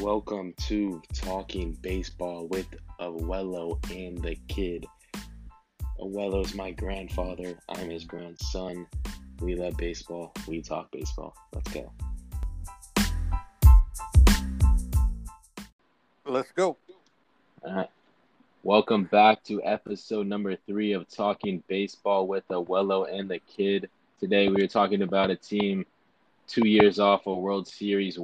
Welcome to Talking Baseball with Awello and the Kid. Awello's my grandfather. I'm his grandson. We love baseball. We talk baseball. Let's go. Let's go. All right. Welcome back to episode number three of Talking Baseball with Awello and the Kid. Today we are talking about a team two years off a World Series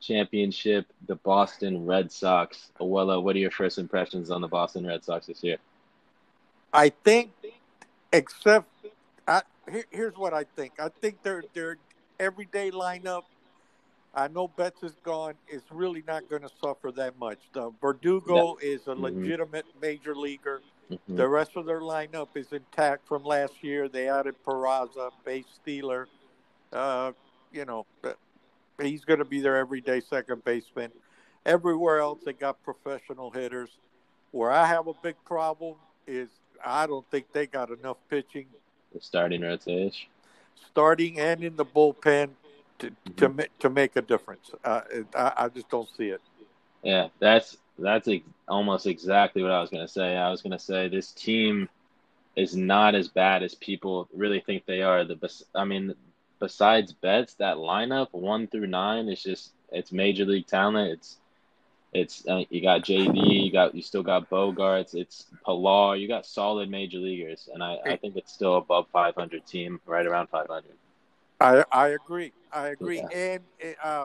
championship, the Boston Red Sox. Awello, what are your first impressions on the Boston Red Sox this year? I think, except, I, here, here's what I think. I think their their everyday lineup. I know Betts is gone. Is really not going to suffer that much. The Verdugo is a Mhm. legitimate major leaguer. Mhm. The rest of their lineup is intact from last year. They added Peraza, base stealer. Uh, you know, he's going to be their everyday second baseman. Everywhere else, they got professional hitters. Where I have a big problem is I don't think they got enough pitching, The starting rotation. starting and in the bullpen, to to, Mhm. ma- to make a difference. Uh, I, I just don't see it. Yeah, that's that's ex- almost exactly what I was gonna say. I was gonna say this team is not as bad as people really think they are. The I mean, besides Betts, that lineup one through nine is just it's major league talent. It's it's uh, you got JD, you got you still got Bogaerts, it's Pillar, you got solid major leaguers, and I, I think it's still above 500 team, right around 500. I I agree. I agree. Yeah. And uh,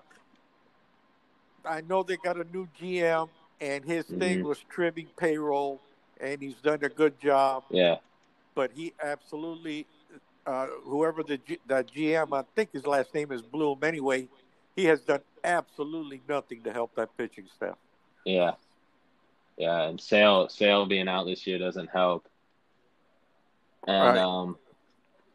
I know they got a new GM, and his thing Mhm. was trimming payroll, and he's done a good job. Yeah, But he absolutely, uh, whoever the G, the GM, I think his last name is Bloom. Anyway, he has done absolutely nothing to help that pitching staff. yeah, yeah. And Sale Sale being out this year doesn't help. And Right. um,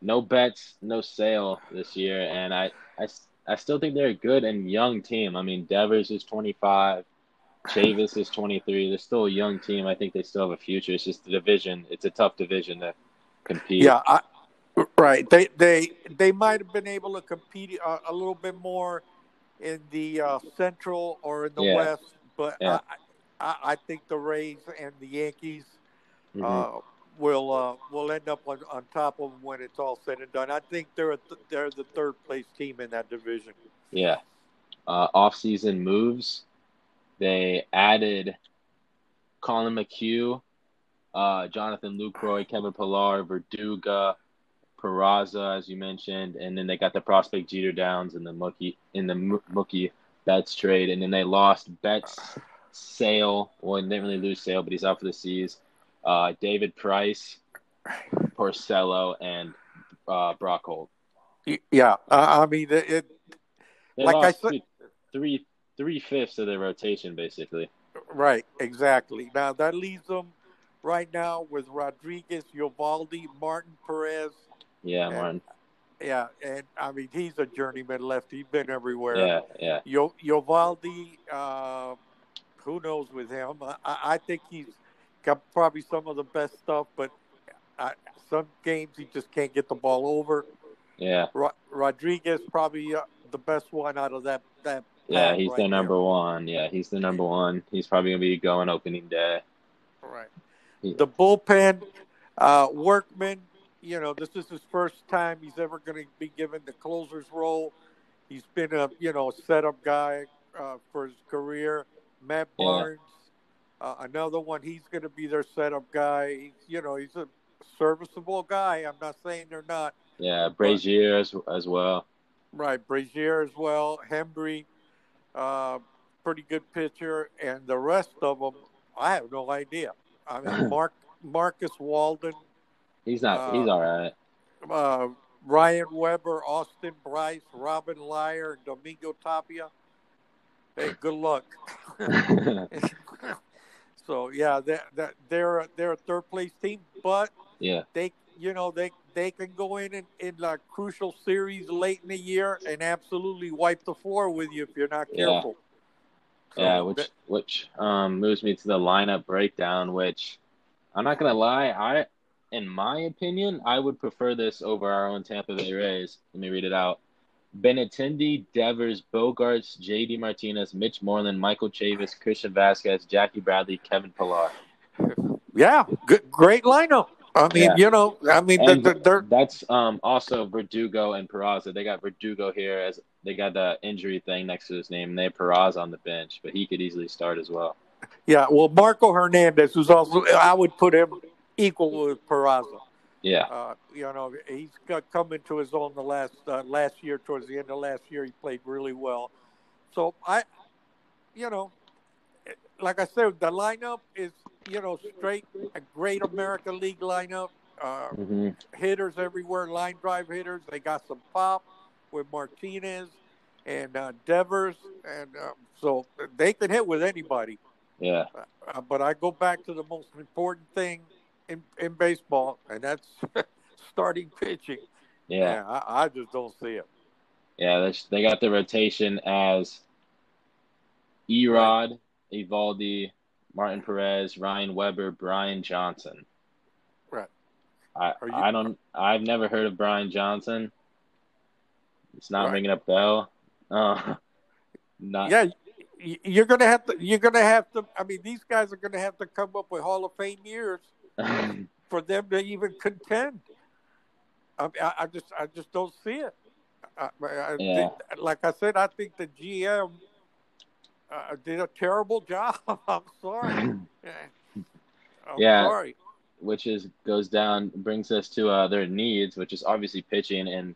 no Betts, no Sale this year, and I I I still think they're a good and young team. I mean, Devers is 25, Chavis is 23. They're still a young team. I think they still have a future. It's just the division. It's a tough division to compete. Yeah, I, right. They they they might have been able to compete a, a little bit more in the uh, Central or in the Yeah. West, but Yeah. I, I I think the Rays and the Yankees Mhm. uh, will uh, will end up on, on top of them when it's all said and done. I think they're a th- they're the third place team in that division. Yeah. Uh, off-season moves. They added Colin McHugh, uh, Jonathan Lucroy, Kevin Pillar, Verdugo, Peraza, as you mentioned, and then they got the prospect Jeter Downs in the Mookie in the Mookie Betts trade, and then they lost Betts, Sale. Well, they didn't really lose Sale, but he's out for the season. Uh, David Price, Porcello, and uh, Brock Holt. Yeah, I, I mean it, it. Like I said- three fifths of their rotation, basically. Right, exactly. Now that leaves them right now with Rodriguez, Eovaldi, Martin Perez. Yeah, Yeah. Martin. Yeah, and I mean he's a journeyman left. He's been everywhere. Yeah, yeah, Yo, Eovaldi, uh, who knows with him? I, I I think he's got probably some of the best stuff, but uh, some games he just can't get the ball over. yeah, Ro- Rodriguez probably uh, the best one out of that that. yeah. He's right the there. number one. Yeah, he's the number one. He's probably gonna be going opening day. Right. He- The bullpen, uh, Workman, you know, this is his first time he's ever going to be given the closer's role. He's been a, you know, setup guy uh, for his career. Matt Yeah. Barnes, uh, another one, he's going to be their setup guy. He's, you know, he's a serviceable guy. I'm not saying they're not. Yeah, Brasier as, as well. Right. Brasier as well. Hembree, uh, pretty good pitcher. And the rest of them, I have no idea. I mean, Mark Marcus Walden, He's not. Uh, he's all right. uh, Ryan Weber, Austin Brice, Robin Lyer, Domingo Tapia. Hey, good luck. so yeah, that that they're a- they're a third place team, but yeah, they you know they they can go in in, in like crucial series late in the year and absolutely wipe the floor with you if you're not Yeah. careful. So yeah. Which that- which um moves me to the lineup breakdown. Which I'm not gonna lie. I, in my opinion, I would prefer this over our own Tampa Bay Rays. Let me read it out. Benintendi, Devers, Bogaerts, J.D. Martinez, Mitch Moreland, Michael Chavis, Christian Vasquez, Jackie Bradley, Kevin Pillar. Yeah, good, great lineup. I mean, Yeah. you know, I mean, And they're, they're, that's um also Verdugo and Peraza. They got Verdugo here as they got the injury thing next to his name. and They have Peraza on the bench, but he could easily start as well. yeah. Well, Marco Hernandez was also. I would put him equal with Peraza. Yeah, Uh, you know, he's got come into his own the last uh, last year. Towards the end of last year, he played really well. So I, you know, like I said, the lineup is you know straight a great American League lineup. Uh, hmm hitters everywhere, line drive hitters. They got some pop with Martinez and uh, Devers, and uh, so they can hit with anybody. yeah, Uh, but I go back to the most important thing in, in baseball, and that's starting pitching. yeah, I, I just don't see it. yeah. They, they got the rotation as Erod, Eovaldi, Martin Perez, Ryan Weber, Brian Johnson. Right. I Are you- I don't I've never heard of Brian Johnson. It's not Right. ringing a bell. Uh, not Yeah, you're gonna have to. You're gonna have to. I mean, these guys are gonna have to come up with Hall of Fame years for them to even contend. I, I just, I just don't see it. I, I, Yeah. think- like I said, I think the GM uh, did a terrible job. I'm sorry. I'm Yeah. sorry. which is goes down brings us to uh, their needs, which is obviously pitching and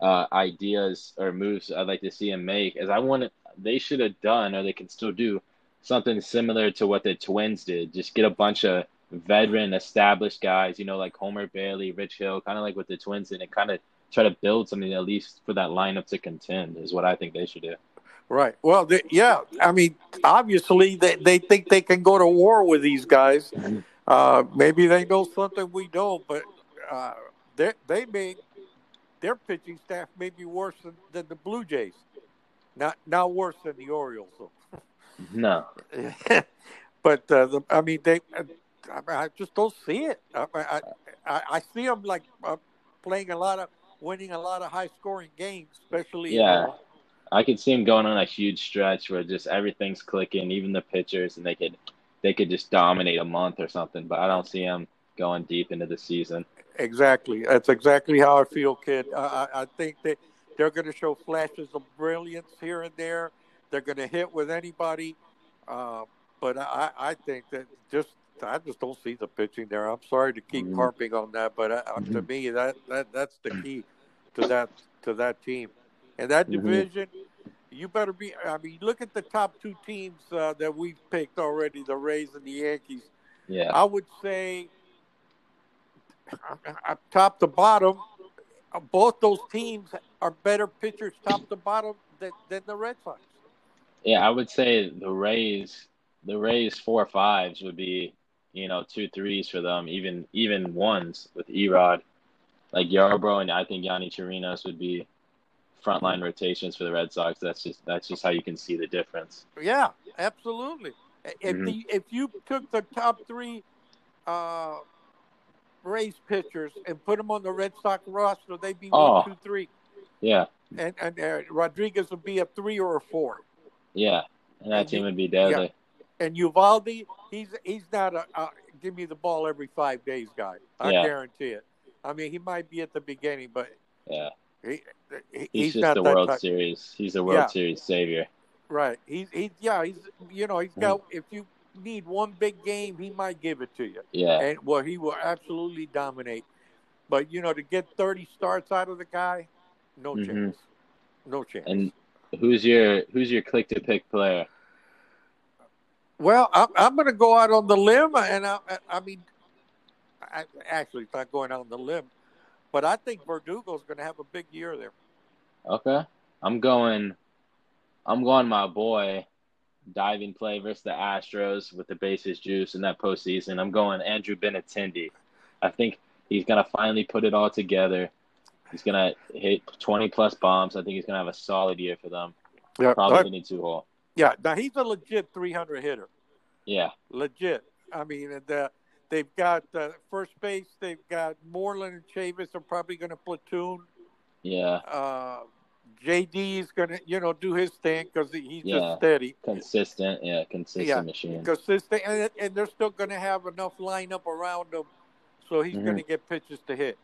uh, ideas or moves I'd like to see him make. As I want, they should have done, or they can still do something similar to what the Twins did. Just get a bunch of veteran, established guys, you know, like Homer Bailey, Rich Hill, kind of like with the Twins and and kind of try to build something at least for that lineup to contend. Is what I think they should do. Right. Well, they, yeah. I mean, obviously, they, they think they can go to war with these guys. Uh, maybe they know something we don't, but uh, they they may their pitching staff may be worse than, than the Blue Jays. Not not worse than the Orioles. Though. No, but uh, the, I mean, they. I, mean, I just don't see it. I, I, I, I see them like uh, playing a lot of, winning a lot of high scoring games, especially. Yeah. uh, I could see him going on a huge stretch where just everything's clicking, even the pitchers, and they could they could just dominate a month or something. But I don't see him going deep into the season. Exactly. That's exactly how I feel, kid. I, I I think that they're going to show flashes of brilliance here and there. They're going to hit with anybody, uh, but I, I think that just I just don't see the pitching there. I'm sorry to keep Mhm. harping on that, but uh, to Mhm. me that, that that's the key to that to that team and that Mhm. division. You better be. I mean, look at the top two teams uh, that we've picked already: the Rays and the Yankees. Yeah, I would say, uh, top to bottom, uh, both those teams are better pitchers, top to bottom, than, than the Red Sox. yeah. I would say the Rays, the Rays four fives would be, you know, two threes for them, even even ones with Erod, like Yarbrough, and I think Yonny Chirinos would be frontline rotations for the Red Sox. That's just that's just how you can see the difference. Yeah, absolutely. If Mhm. the, if you took the top three uh, Rays pitchers and put them on the Red Sox roster, they'd be Oh. one, two, three, Yeah, and and uh, Rodriguez would be a three or a four. yeah, and that And team would be deadly. And Eovaldi, he's he's not a, a give me the ball every five days guy. I Yeah. guarantee it. I mean, he might be at the beginning, but Yeah, he, he- he's, he's, just not the World type. Series. He's the World Yeah. Series savior. Right. He's he's yeah. He's you know he's got. If you need one big game, he might give it to you, Yeah, and well, he will absolutely dominate. But you know, to get thirty starts out of the guy, no Mhm. chance. No chance. and who's your who's your click to pick player? Well, I'm, I'm going to go out on the limb, and I, I, I mean, I, actually, it's not going out on the limb, but I think Verdugo's going to have a big year there. Okay, I'm going. I'm going my boy, diving play versus the Astros with the bases juice in that postseason. I'm going Andrew Benintendi. I think he's gonna finally put it all together. He's gonna hit 20 plus bombs. I think he's gonna have a solid year for them. Yeah, Probably hitting two hole. Yeah. Now he's a legit 300 hitter. Yeah, legit. I mean, and, uh, they've got uh, first base. They've got Moreland and Chavis are probably going to platoon. yeah, Uh, JD is gonna, you know, do his thing because he's Yeah. just steady, Consistent, yeah, consistent Yeah, machine. consistent, and, and they're still gonna have enough lineup around him, so he's Mhm. gonna get pitches to hit.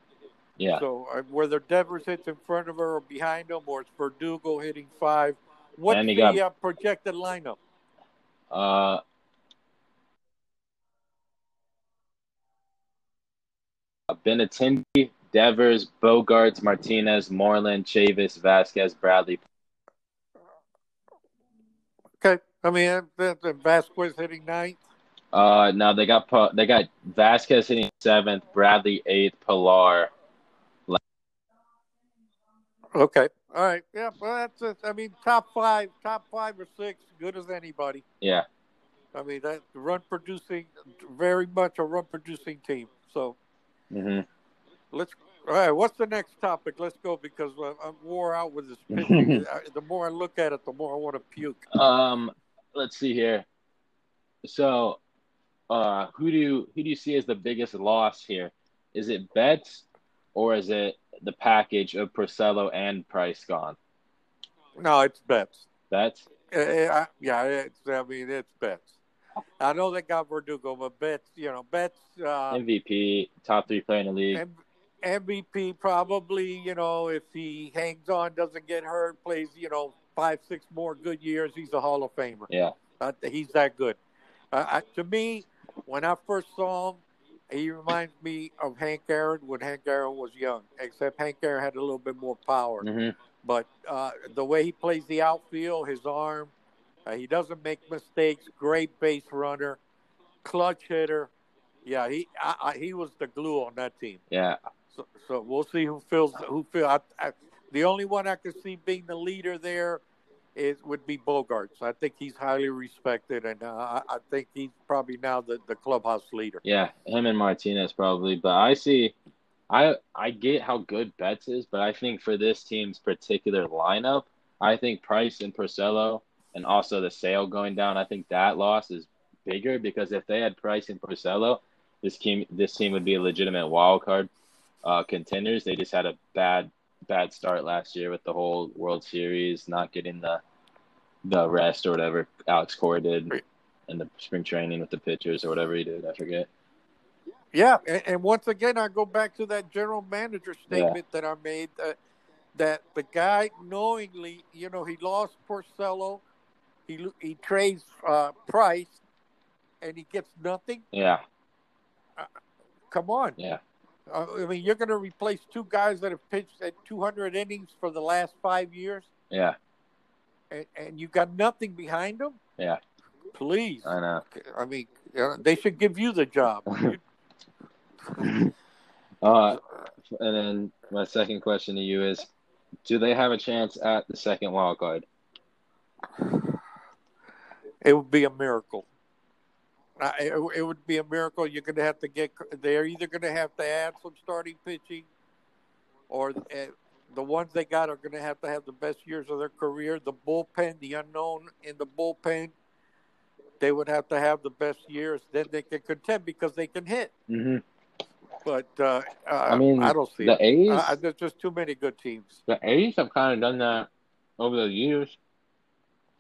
Yeah. So uh, whether Devers hits in front of her or behind him, or it's Verdugo hitting five, what's And the got- uh, projected lineup? Uh, Benintendi, Devers, Bogaerts, Martinez, Moreland, Chavis, Vasquez, Bradley. Okay, I mean, Vasquez hitting ninth. Uh, now they got they got Vasquez hitting seventh, Bradley eighth, Pillar. Okay, all right, yeah, well, that's it. I mean, top five, top five or six, good as anybody. Yeah, I mean, that run producing, very much a run producing team. So hmm let's. All right, what's the next topic? Let's go because I'm wore out with this pitching. The more I look at it, the more I want to puke. Um, let's see here. So, uh, who do you who do you see as the biggest loss here? Is it Betts or is it the package of Porcello and Price gone? No, it's bets. Betts. Uh, uh, yeah, it's. I mean, it's Betts. I know they got Verdugo, but Betts. You know, Betts. Uh, MVP, top three player in the league. M- MVP probably, you know, if he hangs on, doesn't get hurt, plays, you know, five, six more good years, he's a Hall of Famer. Yeah, Uh, he's that good. Uh, I, to me, when I first saw him, he reminds me of Hank Aaron when Hank Aaron was young, except Hank Aaron had a little bit more power. hmm But uh, the way he plays the outfield, his arm, uh, he doesn't make mistakes. Great base runner, clutch hitter. Yeah, he I, I, he was the glue on that team. yeah, So, so we'll see who feels who feel. I, I, the only one I could see being the leader there is would be Bogaerts. I think he's highly respected, and uh, I, I think he's probably now the, the clubhouse leader. yeah. Him and Martinez probably, but I see. I I get how good Betts is, but I think for this team's particular lineup, I think Price and Porcello, and also the Sale going down. I think that loss is bigger because if they had Price and Porcello, this team this team would be a legitimate wild card uh, contenders. They just had a bad bad start last year with the whole World Series, not getting the the rest or whatever Alex Cora did in the spring training with the pitchers or whatever he did. I forget. Yeah, and, and once again, I go back to that general manager statement that I made that that the guy knowingly, you know, he lost Porcello, he he trades uh, Price, and he gets nothing. Yeah, Come on, yeah, uh, I mean, you're going to replace two guys that have pitched at 200 innings for the last five years, yeah. and, and you got nothing behind them. Yeah. please. I know. I mean, uh, they should give you the job. Uh, and then my second question to you is, do they have a chance at the second wild card? It would be a miracle. Uh, it, it would be a miracle. You're going to have to get. They're either going to have to add some starting pitching, or uh, the ones they got are going to have to have the best years of their career. The bullpen, the unknown in the bullpen, they would have to have the best years. Then they can contend because they can hit. Mm-hmm. But uh, uh, I mean, I don't see the it. A's. Uh, there's just too many good teams. The A's have kind of done that over the years.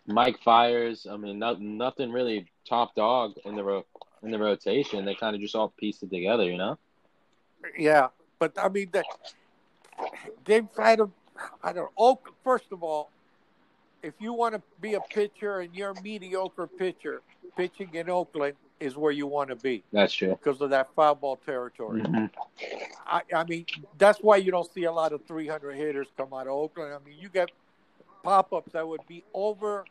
Mike Fiers. I mean, no, nothing really top dog in the ro- in the rotation. They kind of just all pieced it together, you know. Yeah, but I mean, that they've had a. I don't know. First of all, if you want to be a pitcher and you're a mediocre pitcher, pitching in Oakland is where you want to be That's true. because of that foul ball territory. Mhm. I, I mean, that's why you don't see a lot of 300 hitters come out of Oakland. I mean, you get pop ups that would be over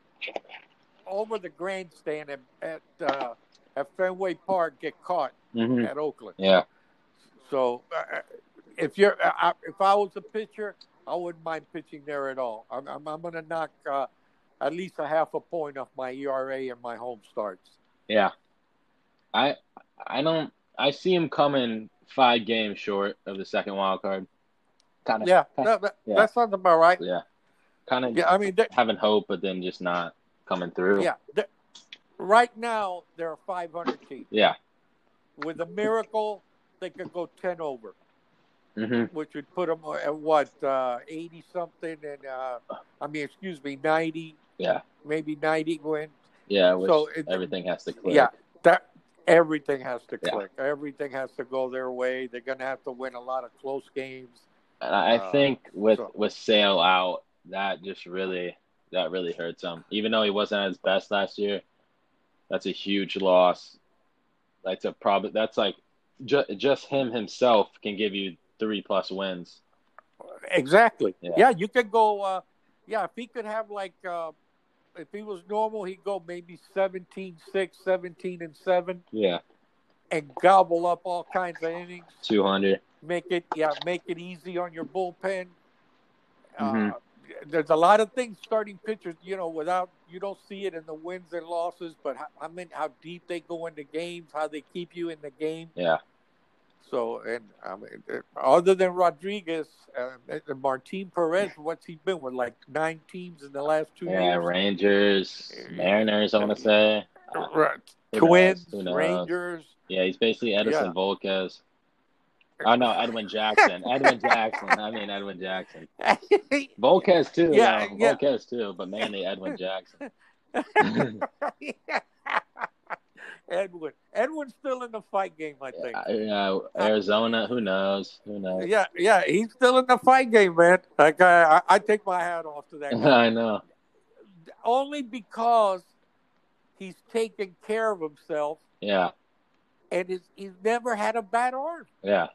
over the grandstand at at, uh, at Fenway Park get caught Mhm. at Oakland. Yeah. So uh, if you're, I, if I was a pitcher, I wouldn't mind pitching there at all. I'm, I'm, I'm going to knock uh, at least a half a point off my ERA and my home starts. Yeah. I I don't. I see him coming five games short of the second wild card. Kind of. Yeah, that, that, Yeah. that sounds about right. Yeah. Kind of Yeah, I mean, having hope, but then just not coming through. yeah. right now, there are 500 teams. Yeah. With a miracle, they could go 10 over. hmm which would put them at what uh, eighty something, and uh, I mean, excuse me, ninety, Yeah, maybe ninety wins. yeah. Which So it- everything has to click. Yeah, that everything has to Yeah. click. Everything has to go their way. They're gonna have to win a lot of close games. And I Uh, think with so- with Sale out, that just really that really hurts him. Even though he wasn't at his best last year, that's a huge loss. That's a problem. That's like ju- just him himself can give you three plus wins. Exactly. Yeah. Yeah, you could go. Uh, yeah, if he could have like, uh, if he was normal, he'd go maybe 17 6, 17 and 7, Yeah, and gobble up all kinds of innings. two hundred. Make it, yeah, make it easy on your bullpen. Mhm. Uh, there's a lot of things starting pitchers, you know, without you don't see it in the wins and losses, but how, I mean, how deep they go into games, how they keep you in the game. Yeah, So, and I mean, other than Rodriguez, uh, and Martin Perez, what's he been with? Like nine teams in the last two yeah. years. Rangers, Mariners. I want to say. Right. Twins, knows? Rangers. Yeah, he's basically Edinson Yeah. Volquez. Oh no, Edwin Jackson. Edwin Jackson. I mean Edwin Jackson. Volquez too. Yeah, no, yeah. Volquez too, but mainly Edwin Jackson. Edwin. Edwin's still in the fight game, I think. Yeah, Arizona. Who knows? Who knows? Yeah, yeah, he's still in the fight game, man. Like I, I, I take my hat off to that guy. I know. only because he's taken care of himself Yeah, and he's, he's never had a bad arm. yeah,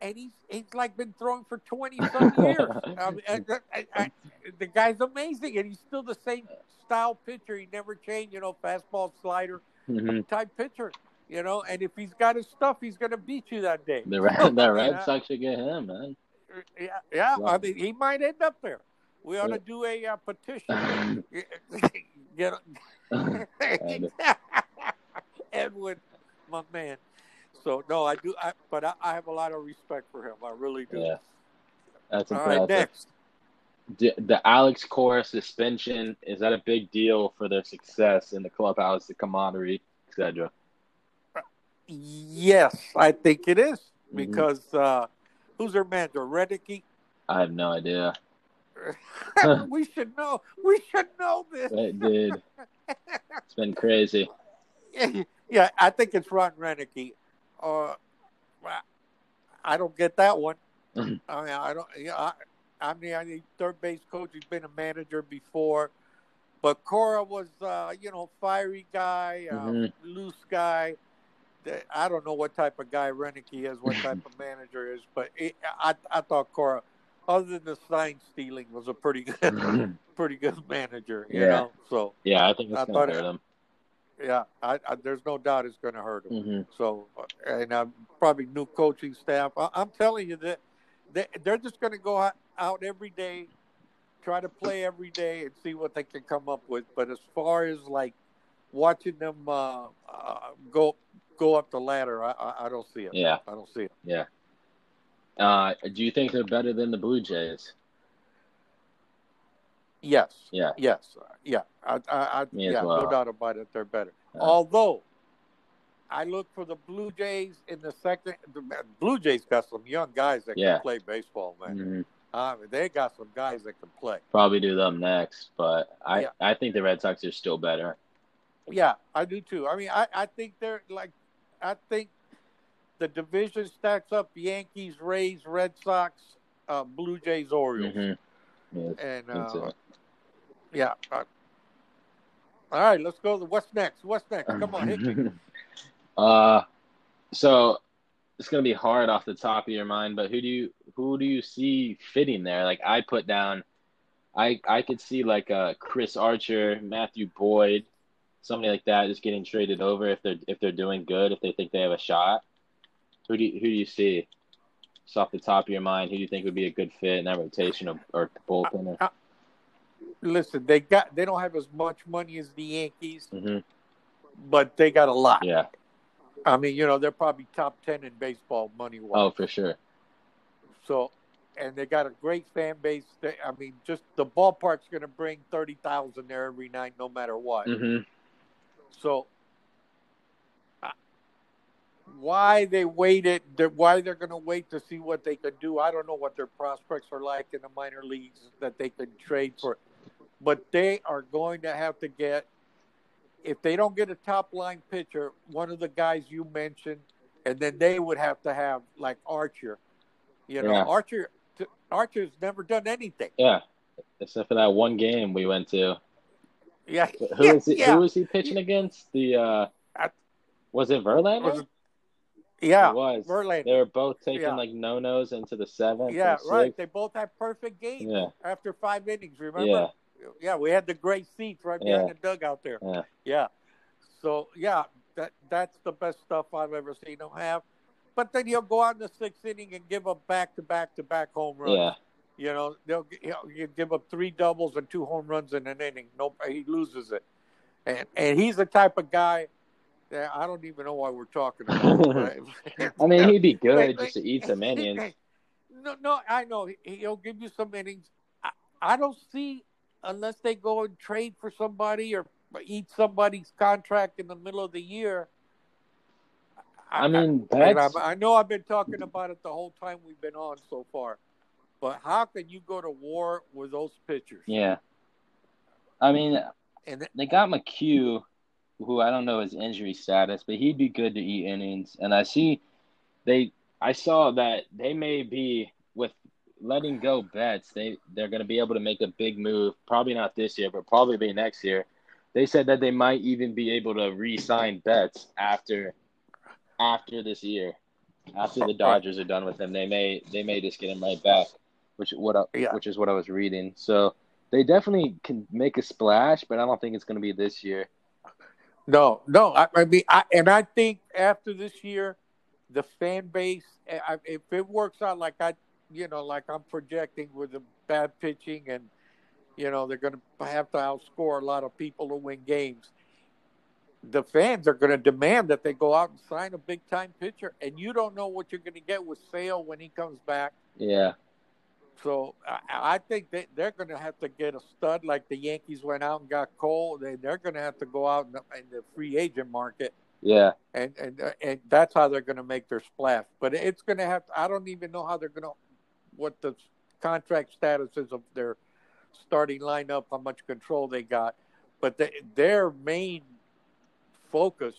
and he's he's like been throwing for twenty some years. I mean, I, I, I, the guy's amazing, and he's still the same style pitcher. He never changed, you know, fastball slider hmm type pitcher. You know, and if he's got his stuff, he's going to beat you that day. The Red, the Red Yeah. Sox should get him, man. Yeah, yeah. I mean, he might end up there. We ought to Yeah. do a uh, petition. Get. Edwin, my man. So no, I do. I, but I, I have a lot of respect for him. I really do. Yeah, that's All right, impressive. next. D- the Alex Cora suspension is that a big deal for their success in the clubhouse, the camaraderie, etc. Yes, I think it is Mhm. because uh, who's their manager? Roenicke. I have no idea. we should know. We should know this. Did. It's been crazy. yeah, I think it's Ron Roenicke. Uh, I don't get that one. I mean, I don't. Yeah, I, I mean, I mean, third base coach. He's been a manager before, but Cora was, uh, you know, fiery guy, uh, Mhm. loose guy. I don't know what type of guy Roenicke is, what type of manager is, but it, I, I thought Cora, other than the sign stealing, was a pretty good, pretty good manager. You Yeah. know, so yeah, I think it's I thought it- him. Yeah, I, I, there's no doubt it's going to hurt him. hmm So, uh, and uh, probably new coaching staff. I, I'm telling you that they, they're just going to go out, out every day, try to play every day, and see what they can come up with. But as far as like watching them uh, uh, go go up the ladder, I, I, I don't see it. Yeah, I don't see it. yeah. Uh, do you think they're better than the Blue Jays? Yes. Yeah. Yes. Yeah. I, I, I yeah. well. No doubt about it. They're better. Yeah. Although I look for the Blue Jays in the second. The Blue Jays got some young guys that Yeah. can play baseball, man. hmm I mean, they got some guys that can play. Probably do them next, but I Yeah. I think the Red Sox are still better. Yeah, I do too. I mean, I, I think they're like, I think the division stacks up Yankees, Rays, Red Sox, uh, Blue Jays, Orioles. hmm Yeah, And uh, yeah. Uh, all right, let's go. to What's next? What's next? Come on, hit me. uh, so it's gonna be hard off the top of your mind, but who do you who do you see fitting there? Like I put down, I I could see like uh Chris Archer, Matthew Boyd, somebody like that just getting traded over if they're if they're doing good, if they think they have a shot. Who do you, who do you see? Just off the top of your mind, who do you think would be a good fit in that rotation or, or bullpen? Or, Listen, they got they don't have as much money as the Yankees, hmm but they got a lot. Yeah. I mean, you know, they're probably top ten in baseball money wise. Oh, for sure. So, and they got a great fan base. They, I mean, just the ballpark's going to bring thirty thousand there every night, no matter what. hmm So, I, why they waited, why they're going to wait to see what they could do. I don't know what their prospects are like in the minor leagues that they could trade for, but they are going to have to get. If they don't get a top line pitcher, one of the guys you mentioned, and then they would have to have like Archer. You know, yeah. Archer. Archer's never done anything. Yeah, except for that one game we went to. Yeah. Who was he, yeah. who was he pitching against? The uh was it Verlander? Was it, yeah, it was. Verlander. They were both taking yeah. like no nos into the seventh. Yeah, right. They both had perfect games yeah. after five innings. Remember? Yeah. Yeah, we had the great seats right behind the dugout there. Yeah. Yeah. So yeah, that that's the best stuff I've ever seen him have. But then he'll go out in the sixth inning and give up back to back to back home runs. Yeah. You know, they'll you give up three doubles and two home runs in an inning. No, he loses it, and and he's the type of guy. That I don't even know why we're talking about. I mean, he'd be good just to eat some innings. No, no, I know he'll give you some innings. I, I don't see unless they go and trade for somebody or eat somebody's contract in the middle of the year. I, I mean, I, I know I've been talking about it the whole time we've been on so far. But how can you go to war with those pitchers? Yeah. I mean, and they got McHugh, who I don't know his injury status, but he'd be good to eat innings. And I see they, I saw that they may be with letting go Betts, They they're going to be able to make a big move. Probably not this year, but probably be next year. They said that they might even be able to re-sign Betts after after this year, after the Dodgers are done with him. They may they may just get him right back which what I, yeah. which is what I was reading. So they definitely can make a splash, but I don't think it's going to be this year. No, no. I, I mean, I, and I think after this year, the fan base, eh, I, if it works out like I, you know, like I'm projecting with the bad pitching, and you know they're going to have to outscore a lot of people to win games. The fans are going to demand that they go out and sign a big time pitcher, and you don't know what you're going to get with Sale when he comes back. Yeah. So I, I think they, they're going to have to get a stud like the Yankees went out and got Cole. They, they're going to have to go out in the, in the free agent market. Yeah. And, and, uh, and that's how they're going to make their splash. But it's going to have to, I don't even know how they're going to, what the contract status is of their starting lineup, how much control they got. But the, their main focus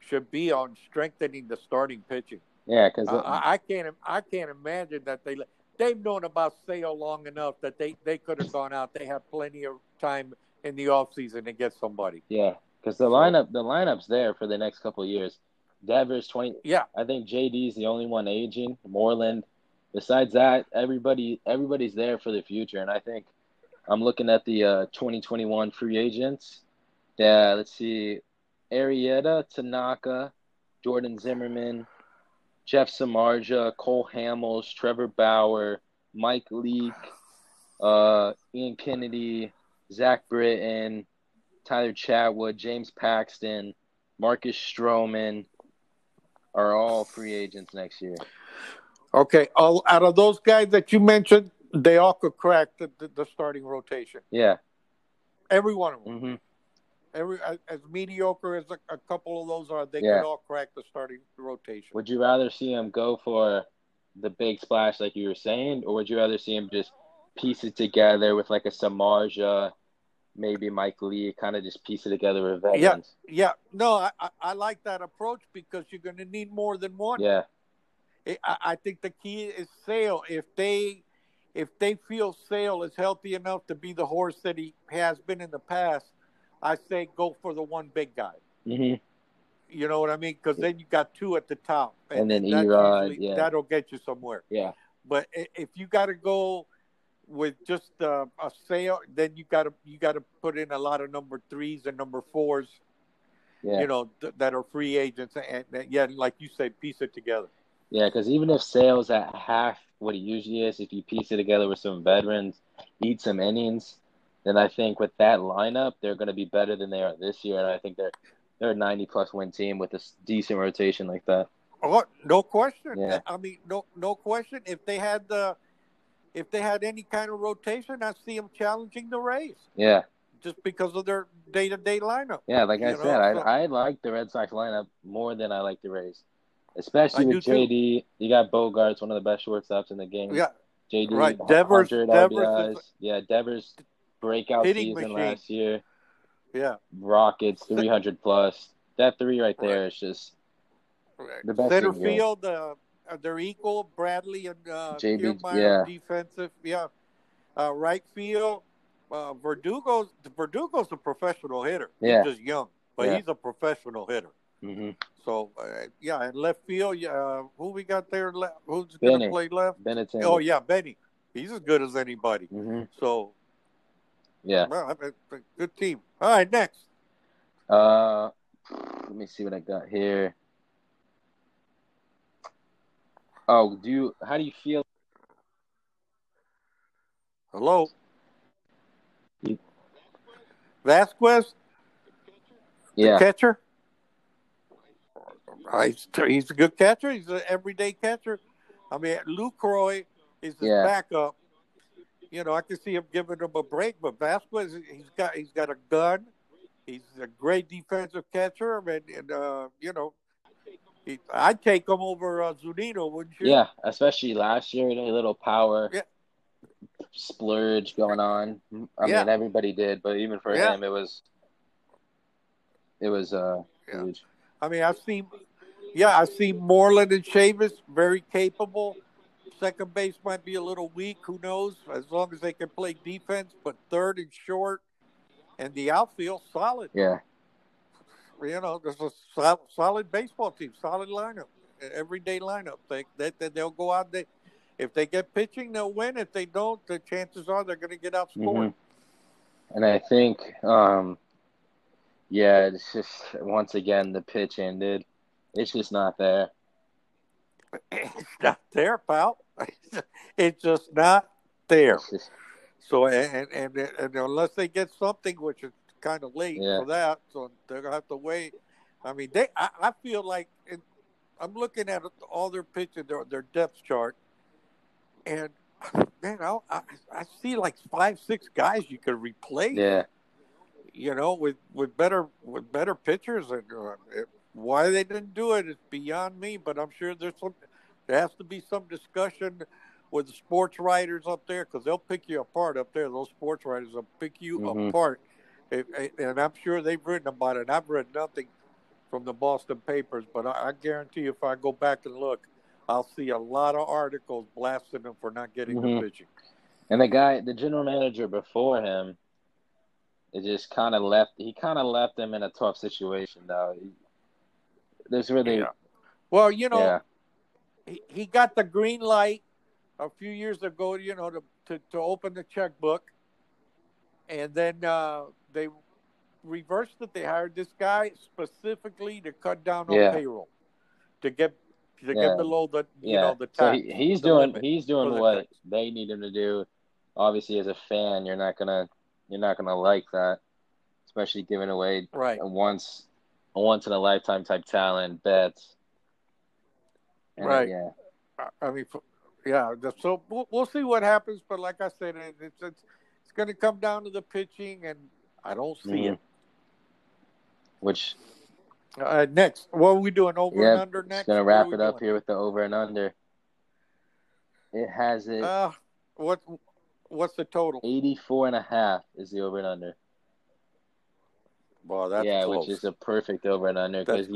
should be on strengthening the starting pitching. Yeah, because I, I, can't I can't imagine that they they've known about Sale long enough that they, they could have gone out. They have plenty of time in the off season to get somebody. Yeah, because the lineup the lineup's there for the next couple of years. Devers twenty. Yeah, I think JD's the only one aging. Moreland. Besides that, everybody everybody's there for the future, and I think I'm looking at the uh, 2021 free agents. Yeah, let's see, Arrieta, Tanaka, Jordan Zimmermann, Jeff Samardzija, Cole Hamels, Trevor Bauer, Mike Leake, uh, Ian Kennedy, Zach Britton, Tyler Chatwood, James Paxton, Marcus Stroman are all free agents next year. Okay, all out of those guys that you mentioned, they all could crack the, the, the starting rotation. Yeah, every one of them. Mm-hmm every as mediocre as a, a couple of those are, they yeah. could all crack the starting rotation. Would you rather see him go for the big splash, like you were saying, or would you rather see him just piece it together with like a Samardzija, maybe Mike Leake, kind of just piece it together with veterans? Yeah, yeah. No, I, I like that approach because you're going to need more than one. Yeah. I, I think the key is Sale. If they if they feel Sale is healthy enough to be the horse that he has been in the past, I say go for the one big guy. Mm-hmm. You know what I mean? Because then you got two at the top, and, and then Erod, yeah, that'll get you somewhere. Yeah. But if you got to go with just uh, a Sale, then you got to you got to put in a lot of number threes and number fours. Yeah. You know th- that are free agents, and, and yeah, like you say, piece it together. Yeah, because even if Sale's at half what it usually is, if you piece it together with some veterans, eat some innings, then I think with that lineup, they're going to be better than they are this year. And I think they're they're a 90 plus win team with a decent rotation like that. Oh, no question. Yeah. I mean, no no question. If they had the if they had any kind of rotation, I see them challenging the Rays. Yeah. Just because of their day to day lineup. Yeah, like I know? said, I I like the Red Sox lineup more than I like the Rays. Especially I with do too. JD, you got Bogaerts, one of the best shortstops in the game. Yeah, JD, Right, Devers- Devers is- yeah, Devers breakout season machine. last year. yeah. Rockets 300 plus. That three right there there is just The best Center field, uh, uh, they're equal. Bradley and uh, JB, yeah. defensive. Yeah. Uh, right field, uh, Verdugo's Verdugo's a professional hitter. Yeah. He's just young, but Yeah. he's a professional hitter. hmm So uh, yeah, and left field, yeah, uh, who we got there? Le- who's going to play left? Benetton. Oh yeah, Benny. He's as good as anybody. hmm So Yeah. well, a good team. All right, next. Uh, let me see what I got here. Oh, do you? How do you feel? Hello. You- Vasquez, the Yeah, catcher. Uh, He's, he's a good catcher. He's an everyday catcher. I mean, Lucroy is his Yeah. backup. You know, I can see him giving him a break, but Vasquez, he's got he's got a gun. He's a great defensive catcher, and, and uh, you know, he, I'd take him over uh, Zunino, wouldn't you? yeah. Especially last year, a little power Yeah. splurge going on. I Yeah. mean, everybody did, but even for Yeah. him, it was. It was uh huge. I mean, I've seen, yeah, I've seen Moreland and Chavis very capable. Second base might be a little weak. Who knows? As long as they can play defense, but third and short, and the outfield solid. Yeah, You know, there's a sol- solid baseball team, solid lineup, everyday lineup. They, they they- they'll go out. They if they get pitching, they'll win. If they don't, the chances are they're going to get outscored. Mhm. and I think um, yeah, it's just once again the pitch ended. It's just not there. It's not there, pal. it's just not there. So and, and and unless they get something, which is kind of late Yeah. for that, so they're gonna have to wait. I mean, they. I, I feel like it, I'm looking at all their pitches, their their depth chart, and man, I, I I see like five, six guys you could replace. yeah. You know, with with better with better pitchers, and uh, it, why they didn't do it is beyond me. But I'm sure there's some. There has to be some discussion with the sports writers up there because they'll pick you apart up there. Those sports writers will pick you Mhm. apart, and I'm sure they've written about it. I've read nothing from the Boston papers, but I, guarantee you, if I go back and look, I'll see a lot of articles blasting them for not getting Mhm. the pitching. And the guy, the general manager before him, it just kind of left. He kind of left them in a tough situation, though. He, there's really, Yeah. Well, you know, yeah, he, he got the green light a few years ago, you know, to, to, to open the checkbook. And then uh, they reversed it. They hired this guy specifically to cut down on Yeah. payroll, to get to Yeah. get below the you yeah. know the so he, he's doing, he's doing the what tax. they need him to do. Obviously, as a fan, you're not gonna, you're not gonna like that, especially giving away right. once, a once in a lifetime type talent Betts. Right. Yeah. I- mean, yeah. So we'll, we'll see what happens. But like I said, it's it's it's going to come down to the pitching, and I don't see Mhm. it. Which Uh, next, what are we doing? Over Yeah, and under next. gonna wrap are we it up doing? here with the over and under. It has it Uh, what what's the total? 84 and a half is the over and under. Well, that's yeah, close. which is a perfect over and under because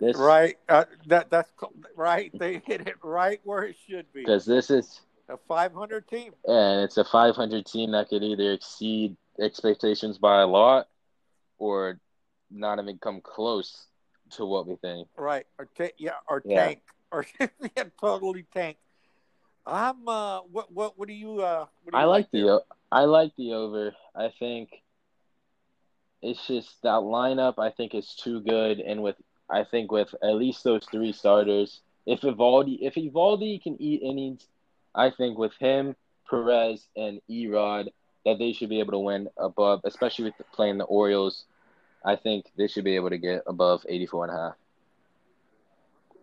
this right. Uh, that that's right. They hit it right where it should be. because this is A 500 team. and it's a 500 team that could either exceed expectations by a lot or not even come close to what we think. Right. Or ta- yeah. Or Yeah. tank. Or yeah, totally tank. I'm. Uh. What what what do you uh? What do I you like there? the o- I like the over. I think it's just that lineup. I think is too good, and with I think with at least those three starters, if Eovaldi if Eovaldi can eat innings, I think with him, Perez, and Erod, that they should be able to win above, especially with playing the Orioles. I think they should be able to get above 84 and a half.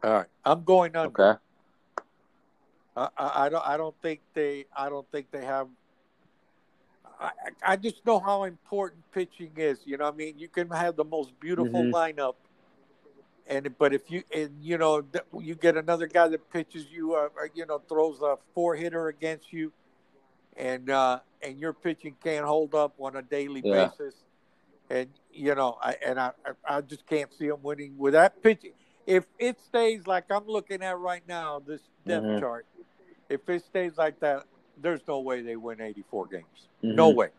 All right. I'm going under. Okay. I, I, I don't. I don't think they. I don't think they have. I, I just know how important pitching is. You know, I mean, you can have the most beautiful Mhm. lineup, and but if you and you know you get another guy that pitches you, uh, you know, throws a four hitter against you, and uh, and your pitching can't hold up on a daily yeah. basis, and you know, I and I I just can't see them winning with that pitching. If it stays like I'm looking at right now, this depth mm-hmm. chart, if it stays like that, there's no way they win 84 games. Mm-hmm. No way,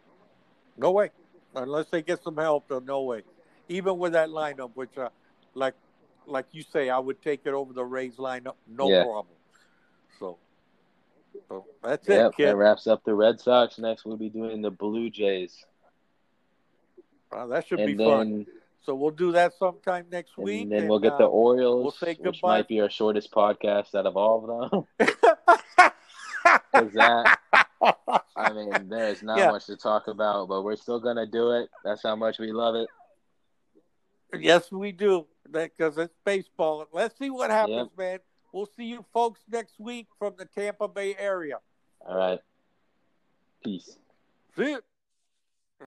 no way, unless they get some help. No way. Even with that lineup, which uh, like like you say, I would take it over the Rays lineup, no yeah. problem. So, so that's yep, it, kid. That wraps up the Red Sox. Next, we'll be doing the Blue Jays. Well, that should and be then, fun. So we'll do that sometime next week. And then we'll get the uh, Orioles, we'll say goodbye. which might be our shortest podcast out of all of them. Because that, I mean, there's not yeah. much to talk about, but we're still gonna do it. That's how much we love it. Yes, we do because it's baseball. Let's see what happens, yep. man. We'll see you folks next week from the Tampa Bay area. All right. Peace. See you.